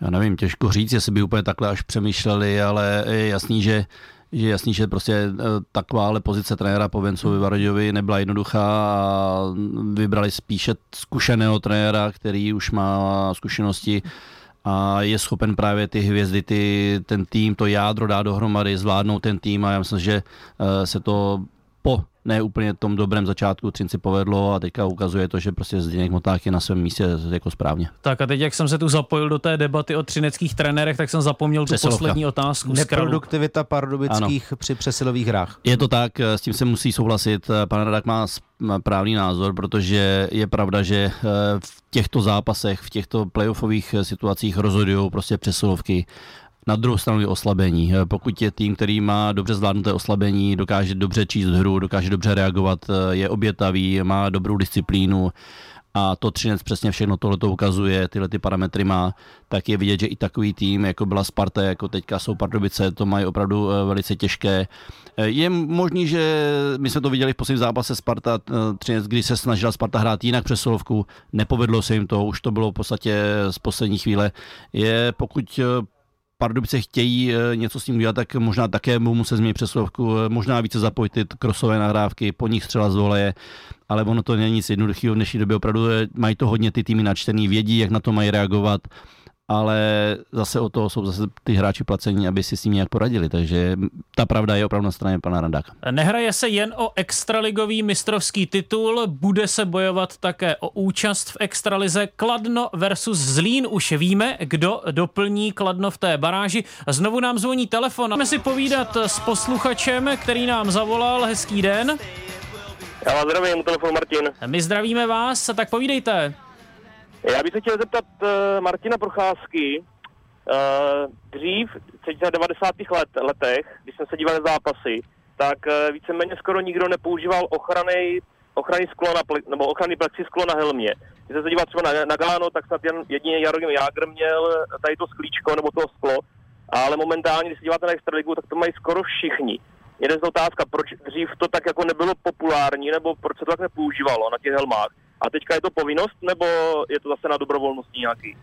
Já nevím, těžko říct, jestli by úplně takhle až přemýšleli, ale je jasný, že je jasný, že prostě takováhle pozice trenéra po Vencovi Varaďovi nebyla jednoduchá a vybrali spíše zkušeného trenéra, který už má zkušenosti a je schopen právě ty hvězdy, ty, ten tým, to jádro dát dohromady, zvládnout ten tým a já myslím, že eh, se to po ne úplně tom dobrém začátku Třinci povedlo a teďka ukazuje to, že prostě Zdeněk Moták je na svém místě jako správně. Tak a teď, jak jsem se tu zapojil do té debaty o třineckých trenérech, tak jsem zapomněl Přesilovka. tu poslední otázku. Neproduktivita pardubických ano. při přesilových hrách. Je to tak, s tím se musí souhlasit. Pan Radak má právný názor, protože je pravda, že eh, v těchto zápasech, v těchto playoffových situacích rozhodují prostě přesilovky na druhou stranu je oslabení. Eh, pokud je tým, který má dobře zvládnuté oslabení, dokáže dobře číst hru, dokáže dobře reagovat, eh, je obětavý, má dobrou disciplínu, a to Třinec přesně všechno tohle to ukazuje, tyhle ty parametry má, tak je vidět, že i takový tým, jako byla Sparta, jako teďka jsou Pardubice, to mají opravdu eh, velice těžké. Je možný, že my jsme to viděli v posledním zápase Sparta Třinec, kdy se snažila Sparta hrát jinak přes solovku, nepovedlo se jim to, už to bylo v podstatě z poslední chvíle. Je, pokud Pardubice chtějí eh, něco s tím udělat, tak možná také mu muset změnit přeslovku, eh, možná více zapojit ty krosové nahrávky, po nich střela z voleje, ale ono to není nic jednoduchého v dnešní době. Opravdu eh, mají to hodně ty týmy načtený, vědí, jak na to mají reagovat ale zase o toho jsou zase ty hráči placení, aby si s tím nějak poradili, takže ta pravda je opravdu na straně pana Randáka. Nehraje se jen o extraligový mistrovský titul, bude se bojovat také o účast v extralize Kladno versus Zlín. Už víme, kdo doplní Kladno v té baráži. Znovu nám zvoní telefon. Máme si povídat s posluchačem, který nám zavolal. Hezký den. Já vás zdravím, telefon Martin. My zdravíme vás, tak povídejte. Já bych se chtěl zeptat uh, Martina Procházky. Uh, dřív, teď na 90. Let, letech, když jsem se díval na zápasy, tak uh, víceméně skoro nikdo nepoužíval ochrany, ochrany sklo na, nebo ochrany plexisklo na helmě. Když jsem se díval třeba na, na Gáno, tak snad jen jedině Jaromír Jágr měl tady to sklíčko nebo to sklo. ale momentálně, když se díváte na extraligu, tak to mají skoro všichni. Jeden z otázka, proč dřív to tak jako nebylo populární, nebo proč se to tak nepoužívalo na těch helmách. A teďka je to povinnost, nebo je to zase na dobrovolnosti nějaký?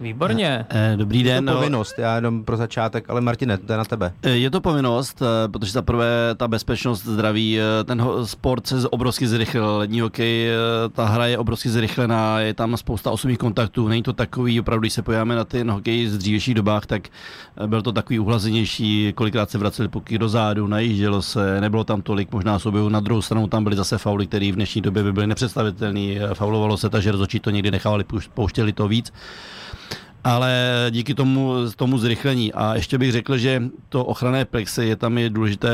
Výborně. Eh, Dobrý Je den. to no. povinnost, já jenom pro začátek, ale Martine, to je na tebe. Eh, Je to povinnost, eh, protože za prvé ta bezpečnost zdraví, eh, ten sport se obrovsky zrychlil, lední hokej, eh, ta hra je obrovsky zrychlená, je tam spousta osobních kontaktů, není to takový, opravdu, když se podíváme na ten hokej z dřívějších dobách, tak eh, byl to takový uhlazenější, kolikrát se vraceli puky do zádu, najíždělo se, nebylo tam tolik možná souběhů, na druhou stranu tam byly zase fauly, které v dnešní době by byly nepředstavitelné, faulovalo se, takže rozhodčí to někdy nechávali, pouš- pouštěli to víc ale díky tomu, tomu zrychlení. A ještě bych řekl, že to ochranné plexy je tam je důležité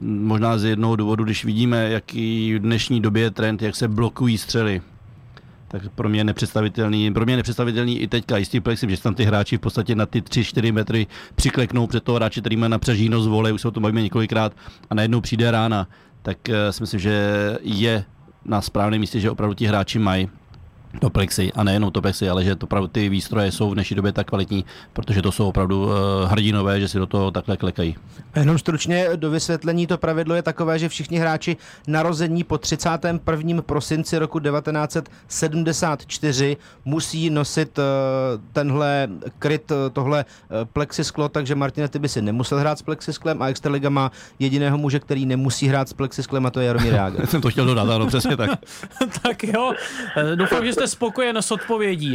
možná z jednoho důvodu, když vidíme, jaký v dnešní době je trend, jak se blokují střely. Tak pro mě je nepředstavitelný, pro mě je nepředstavitelný i teďka jistý plexy, že tam ty hráči v podstatě na ty 3-4 metry přikleknou před toho hráče, který má na přežíno z vole, už se o tom bavíme několikrát a najednou přijde rána. Tak eh, si myslím, že je na správném místě, že opravdu ti hráči mají to plexy a nejenom to plexy, ale že to opravdu ty výstroje jsou v dnešní době tak kvalitní, protože to jsou opravdu uh, hrdinové, že si do toho takhle klekají. Jenom stručně do vysvětlení to pravidlo je takové, že všichni hráči narození po 31. prosinci roku 1974 musí nosit eh, tenhle kryt, eh, tohle eh, plexisklo, takže Martine, ty by si nemusel hrát s plexisklem a Extraliga má jediného muže, který nemusí hrát s plexisklem a to je Jaromír Jágr. Jsem to chtěl dodat, ano, přesně tak. tak jo, doufám, že jste spokojen s odpovědí.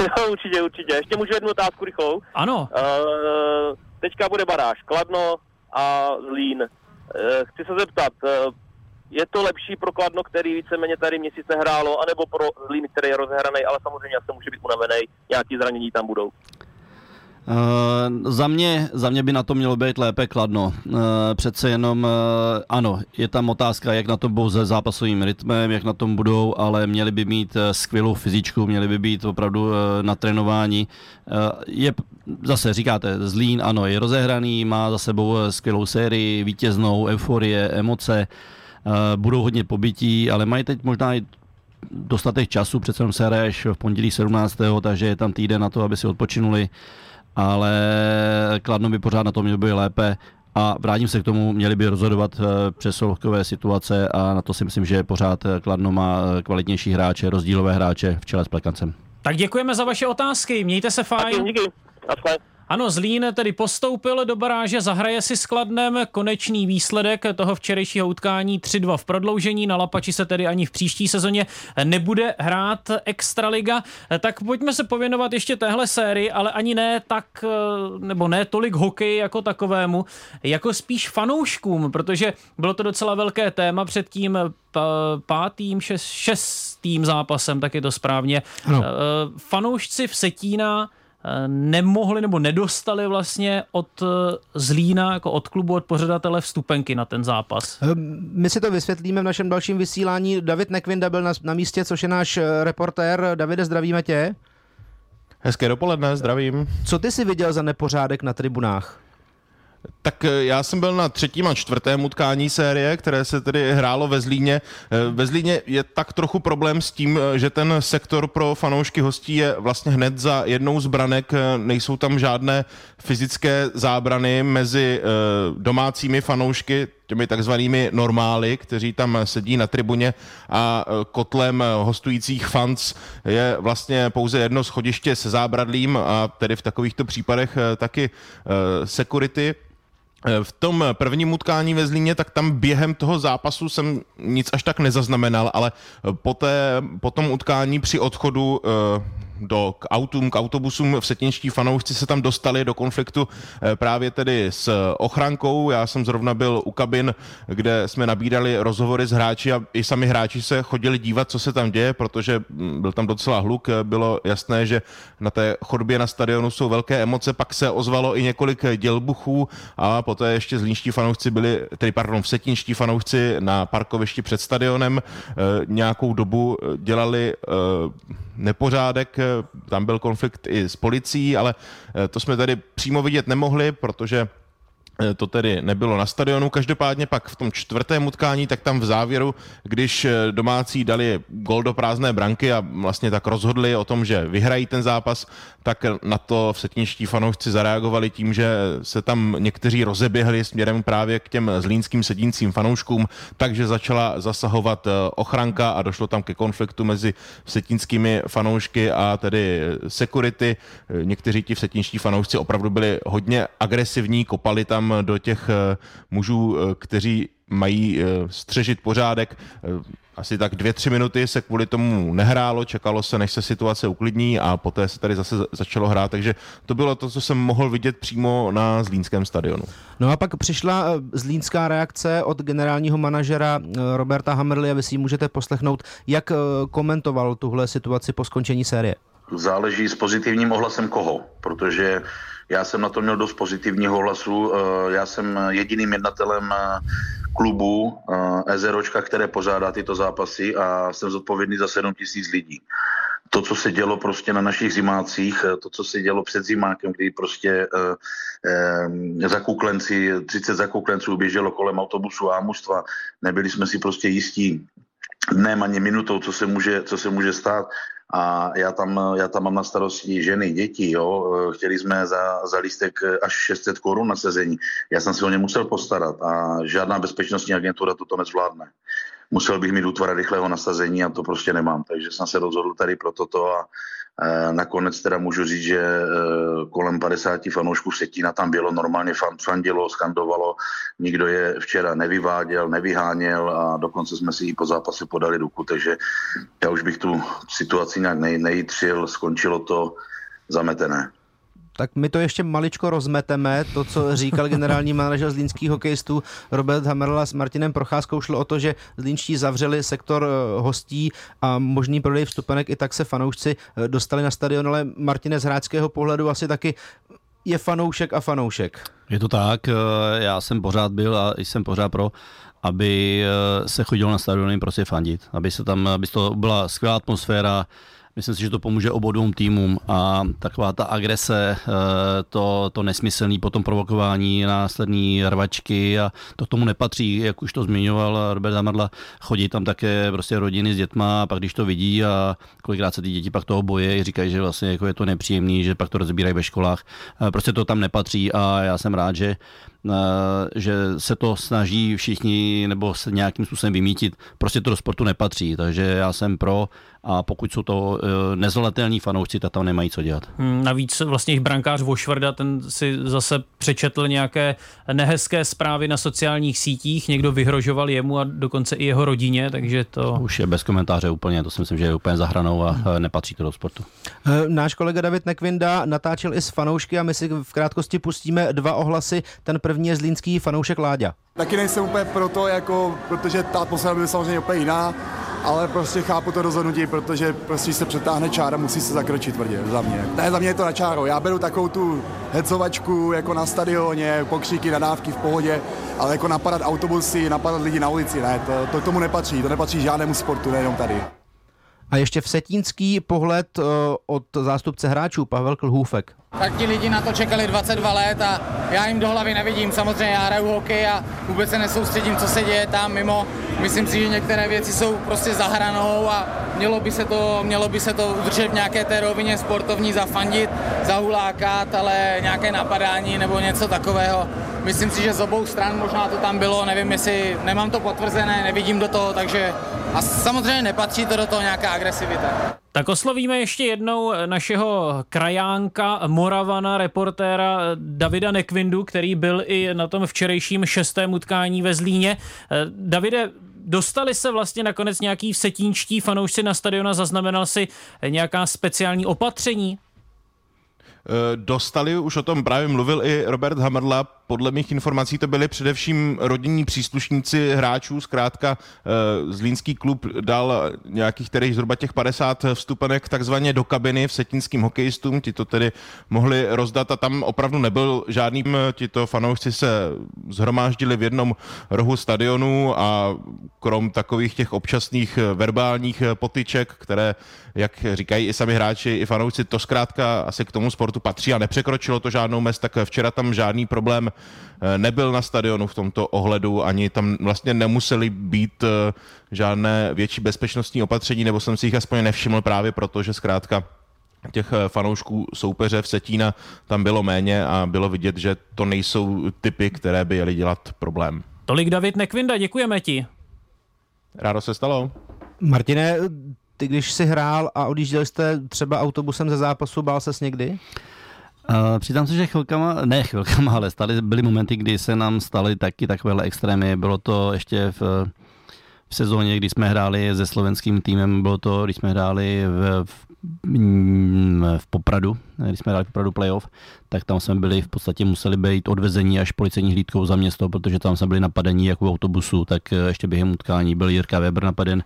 Jo, určitě, určitě. Ještě můžu jednu otázku rychlou. Ano, Uh, teďka bude baráž Kladno a Zlín. Uh, chci se zeptat, uh, je to lepší pro Kladno, který víceméně tady měsíce hrálo, anebo pro Zlín, který je rozhraný, ale samozřejmě asi může být unavený, nějaký zranění tam budou. Uh, za, mě, za mě by na to mělo být lépe kladno. Uh, přece jenom, uh, ano, je tam otázka, jak na tom budou se zápasovým rytmem, jak na tom budou, ale měli by mít uh, skvělou fyzičku, měli by být opravdu uh, na trénování. Uh, je, zase říkáte, Zlín, ano, je rozehraný, má za sebou uh, skvělou sérii, vítěznou, euforie, emoce, uh, budou hodně pobytí, ale mají teď možná i dostatek času, přece jenom se v pondělí 17. takže je tam týden na to, aby si odpočinuli ale Kladno by pořád na tom mělo být lépe a vrátím se k tomu, měli by rozhodovat eh, přesolovkové situace a na to si myslím, že pořád eh, Kladno má eh, kvalitnější hráče, rozdílové hráče v čele s Plekancem. tak děkujeme za vaše otázky, mějte se fajn. Díky. Ano, Zlín tedy postoupil do baráže, zahraje si s Kladnem konečný výsledek toho včerejšího utkání 3-2 v prodloužení. Na Lapači se tedy ani v příští sezóně nebude hrát Extraliga. Tak pojďme se pověnovat ještě téhle sérii, ale ani ne tak, nebo ne tolik hokej jako takovému, jako spíš fanouškům, protože bylo to docela velké téma před tím pátým, šest, šestým zápasem, tak je to správně. Ano. Eh, Fanoušci v Setína nemohli nebo nedostali vlastně od eh, Zlína, jako od klubu, od pořadatele vstupenky na ten zápas. Ehm, My si to vysvětlíme v našem dalším vysílání. David Nekvinda byl na, na místě, což je náš eh, reportér. Davide, zdravíme tě. Hezké dopoledne, zdravím. Co ty si viděl za nepořádek na tribunách? Tak eh, já jsem byl na třetím a čtvrtém utkání série, které se tedy hrálo ve Zlíně. Eh, Ve Zlíně je tak trochu problém s tím, eh, že ten sektor pro fanoušky hostí je vlastně hned za jednou z branek. Nejsou tam žádné fyzické zábrany mezi domácími fanoušky, těmi takzvanými normály, kteří tam sedí na tribuně a kotlem hostujících fans je vlastně pouze jedno schodiště se zábradlím a tedy v takovýchto případech taky security. Eh, V tom prvním utkání ve Zlíně, tak tam během toho zápasu jsem nic až tak nezaznamenal, ale eh, po, té, po tom utkání při odchodu eh, do k autům, k autobusům v setinští fanoušci se tam dostali do konfliktu eh, právě tedy s ochrankou. Já jsem zrovna byl u kabin, kde jsme nabírali rozhovory s hráči a i sami hráči se chodili dívat, co se tam děje, protože mm, byl tam docela hluk. Eh, Bylo jasné, že na té chodbě na stadionu jsou velké emoce, pak se ozvalo i několik dělbuchů a poté ještě zlínští fanoušci byli, tedy pardon, vsetinští fanoušci na parkovišti před stadionem eh, nějakou dobu dělali nepořádek, tam byl konflikt i s policií, ale eh, to jsme tady přímo vidět nemohli, protože to tedy nebylo na stadionu. Každopádně pak v tom čtvrtém utkání, tak tam v závěru, když eh, domácí dali gol do prázdné branky a vlastně tak rozhodli o tom, že vyhrají ten zápas, tak na to v setničtí fanoušci zareagovali tím, že se tam někteří rozeběhli směrem právě k těm zlínským sedícím fanouškům, takže začala zasahovat eh, ochranka a došlo tam ke konfliktu mezi setínskými fanoušky a tedy security. Někteří ti setničtí fanoušci opravdu byli hodně agresivní, kopali tam do těch eh, mužů, eh, kteří mají střežit pořádek. Asi tak dvě, tři minuty se kvůli tomu nehrálo, čekalo se, než se situace uklidní a poté se tady zase začalo hrát, takže to bylo to, co jsem mohl vidět přímo na Zlínském stadionu. No a pak přišla zlínská reakce od generálního manažera Roberta Hammerly a vy si ji můžete poslechnout, jak komentoval tuhle situaci po skončení série. Záleží s pozitivním ohlasem koho, protože já jsem na to měl dost pozitivního hlasu. Eh, já jsem jediným jednatelem eh, klubu eh, Ezeročka, které pořádá tyto zápasy a jsem zodpovědný za 7 tisíc lidí. To, co se dělo prostě na našich zimácích, to, co se dělo před zimákem, kdy prostě eh, eh, zakuklenci, 30 zakuklenců běželo kolem autobusu a mužstva, nebyli jsme si prostě jistí dnem ani minutou, co se může, co se může stát a já tam, já tam mám na starosti ženy, děti, jo. Chtěli jsme za, za lístek až 600 korun na sezení. Já jsem si o ně musel postarat a žádná bezpečnostní agentura toto nezvládne. Musel bych mít útvar rychlého nasazení a to prostě nemám. Takže jsem se rozhodl tady pro toto a nakonec teda můžu říct, že eh, kolem 50 fanoušků Setína tam bylo normálně fandilo, skandovalo, nikdo je včera nevyváděl, nevyháněl a dokonce jsme si i po zápase podali ruku, takže já už bych tu situaci nějak nejitřil, skončilo to zametené tak my to ještě maličko rozmeteme. To, co říkal generální manažer zlínských hokejistů Robert Hamerla s Martinem Procházkou, šlo o to, že zlínští zavřeli sektor eh, hostí a možný prodej vstupenek, i tak se fanoušci eh, dostali na stadion, ale Martine z hráčského pohledu asi taky je fanoušek a fanoušek. Je to tak, eh, já jsem pořád byl a jsem pořád pro, aby se chodilo na stadiony prostě fandit, aby se tam, aby to byla skvělá atmosféra, Myslím si, že to pomůže obou dvou týmům a taková ta agrese, eh, to, to nesmyslný potom provokování, následní rvačky a to tomu nepatří, jak už to zmiňoval Robert Zamadla, chodí tam také prostě rodiny s dětma a pak když to vidí a kolikrát se ty děti pak toho boje říkají, že vlastně jako je to nepříjemný, že pak to rozbírají ve školách. Eh, prostě to tam nepatří a já jsem rád, že že se to snaží všichni nebo se nějakým způsobem vymítit. Prostě to do sportu nepatří, takže já jsem pro a pokud jsou to e, nezvladatelní fanoušci, tak tam nemají co dělat. Hmm, navíc vlastně jich brankář Vošvrda, ten si zase přečetl nějaké nehezké zprávy na sociálních sítích, někdo vyhrožoval jemu a dokonce i jeho rodině, takže to... Už je bez komentáře úplně, to si myslím, že je úplně zahranou a hmm. nepatří to do sportu. E, náš kolega David Nekvinda natáčel i s fanoušky a my si v krátkosti pustíme dva ohlasy. Ten první je zlínský fanoušek Láďa. Taky nejsem úplně proto, jako, protože ta atmosféra byla samozřejmě úplně jiná ale prostě chápu to rozhodnutí, protože prostě se přetáhne čára, musí se zakročit tvrdě za mě. Ne, za mě je to na čáro. Já beru takovou tu hecovačku jako na stadioně, pokříky, nadávky v pohodě, ale jako napadat autobusy, napadat lidi na ulici, ne, to, to tomu nepatří. To nepatří žádnému sportu, nejenom tady. A ještě vsetínský pohled uh, od zástupce hráčů, Pavel Klhůfek. Tak ti lidi na to čekali 22 let a já jim do hlavy nevidím. Samozřejmě já hraju hokej a vůbec se nesoustředím, co se děje tam mimo. Myslím si, že některé věci jsou prostě za hranou a mělo by se to, mělo by se to udržet v nějaké té rovině sportovní, zafandit, zahulákat, ale nějaké napadání nebo něco takového. Myslím si, že z obou stran možná to tam bylo, nevím jestli, nemám to potvrzené, nevidím do toho, takže a samozřejmě nepatří to do toho nějaká agresivita. Tak oslovíme ještě jednou našeho krajánka, Moravana, reportéra Davida Nekvindu, který byl i na tom včerejším šestém utkání ve Zlíně. Davide, dostali se vlastně nakonec nějaký vsetínčtí fanoušci na stadiona, zaznamenal si nějaká speciální opatření? Dostali, už o tom právě mluvil i Robert Hammerla, podle mých informací to byli především rodinní příslušníci hráčů, zkrátka eh, Zlínský klub dal nějakých tedy zhruba těch 50 vstupenek takzvaně do kabiny v setínským hokejistům, ti to tedy mohli rozdat a tam opravdu nebyl žádný, tito fanoušci se zhromáždili v jednom rohu stadionu a krom takových těch občasných verbálních potyček, které, jak říkají i sami hráči, i fanoušci, to zkrátka asi k tomu sportu patří a nepřekročilo to žádnou mez, tak včera tam žádný problém eh, nebyl na stadionu v tomto ohledu, ani tam vlastně nemuseli být eh, žádné větší bezpečnostní opatření, nebo jsem si jich aspoň nevšiml právě proto, že zkrátka těch eh, fanoušků soupeře v Setína tam bylo méně a bylo vidět, že to nejsou typy, které by jeli dělat problém. Tolik David Nekvinda, děkujeme ti. Rádo se stalo. Martine, ty když jsi hrál a odjížděl jste třeba autobusem ze zápasu, bál ses někdy? Uh, přiznám se, že chvilkama, ne chvilkama, ale stále byly momenty, kdy se nám staly taky takovéhle extrémy. Bylo to ještě v, v sezóně, kdy jsme hráli se slovenským týmem, bylo to, když jsme hráli v, v, v Popradu, když jsme hráli v Popradu playoff, tak tam jsme byli, v podstatě museli být odvezení až policejní hlídkou za město, protože tam jsme byli napadení jako v autobusu, tak ještě během utkání byl Jirka Weber napaden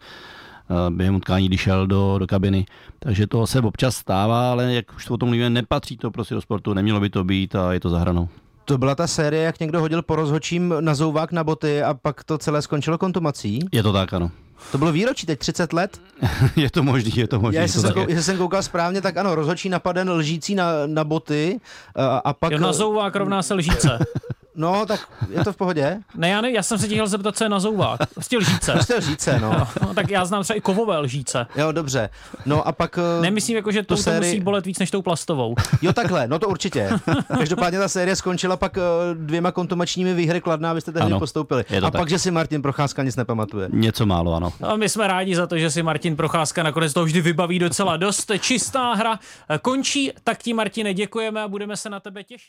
během utkání, když šel do, do kabiny. Takže to se občas stává, ale jak už o tom mluvíme, nepatří to prostě do sportu, nemělo by to být a je to zahranou. To byla ta série, jak někdo hodil po rozhočím na zouvák na boty a pak to celé skončilo kontumací? Je to tak, ano. To bylo výročí, teď 30 let? je to možný, je to možný. Já, jestli, jsem, kou, jestli jsem koukal správně, tak ano, rozhočí napaden lžící na, na boty a, a pak... Jo, na zouvák rovná se lžíce. No, tak je to v pohodě. Ne, já, ne, já jsem se chtěl zeptat, co je na zouvák. Prostě lžíce. Prostě lžíce, no. no. no. tak já znám třeba i kovové lžíce. Jo, dobře. No a pak... Nemyslím, jako, že to, sérii... to musí bolet víc než tou plastovou. Jo, takhle, no to určitě. Každopádně ta série skončila pak dvěma kontumačními výhry kladná, abyste tehdy ano, postoupili. A tak. pak, že si Martin Procházka nic nepamatuje. Něco málo, ano. No, a my jsme rádi za to, že si Martin Procházka nakonec to vždy vybaví docela dost. Čistá hra končí, tak ti Martine děkujeme a budeme se na tebe těšit.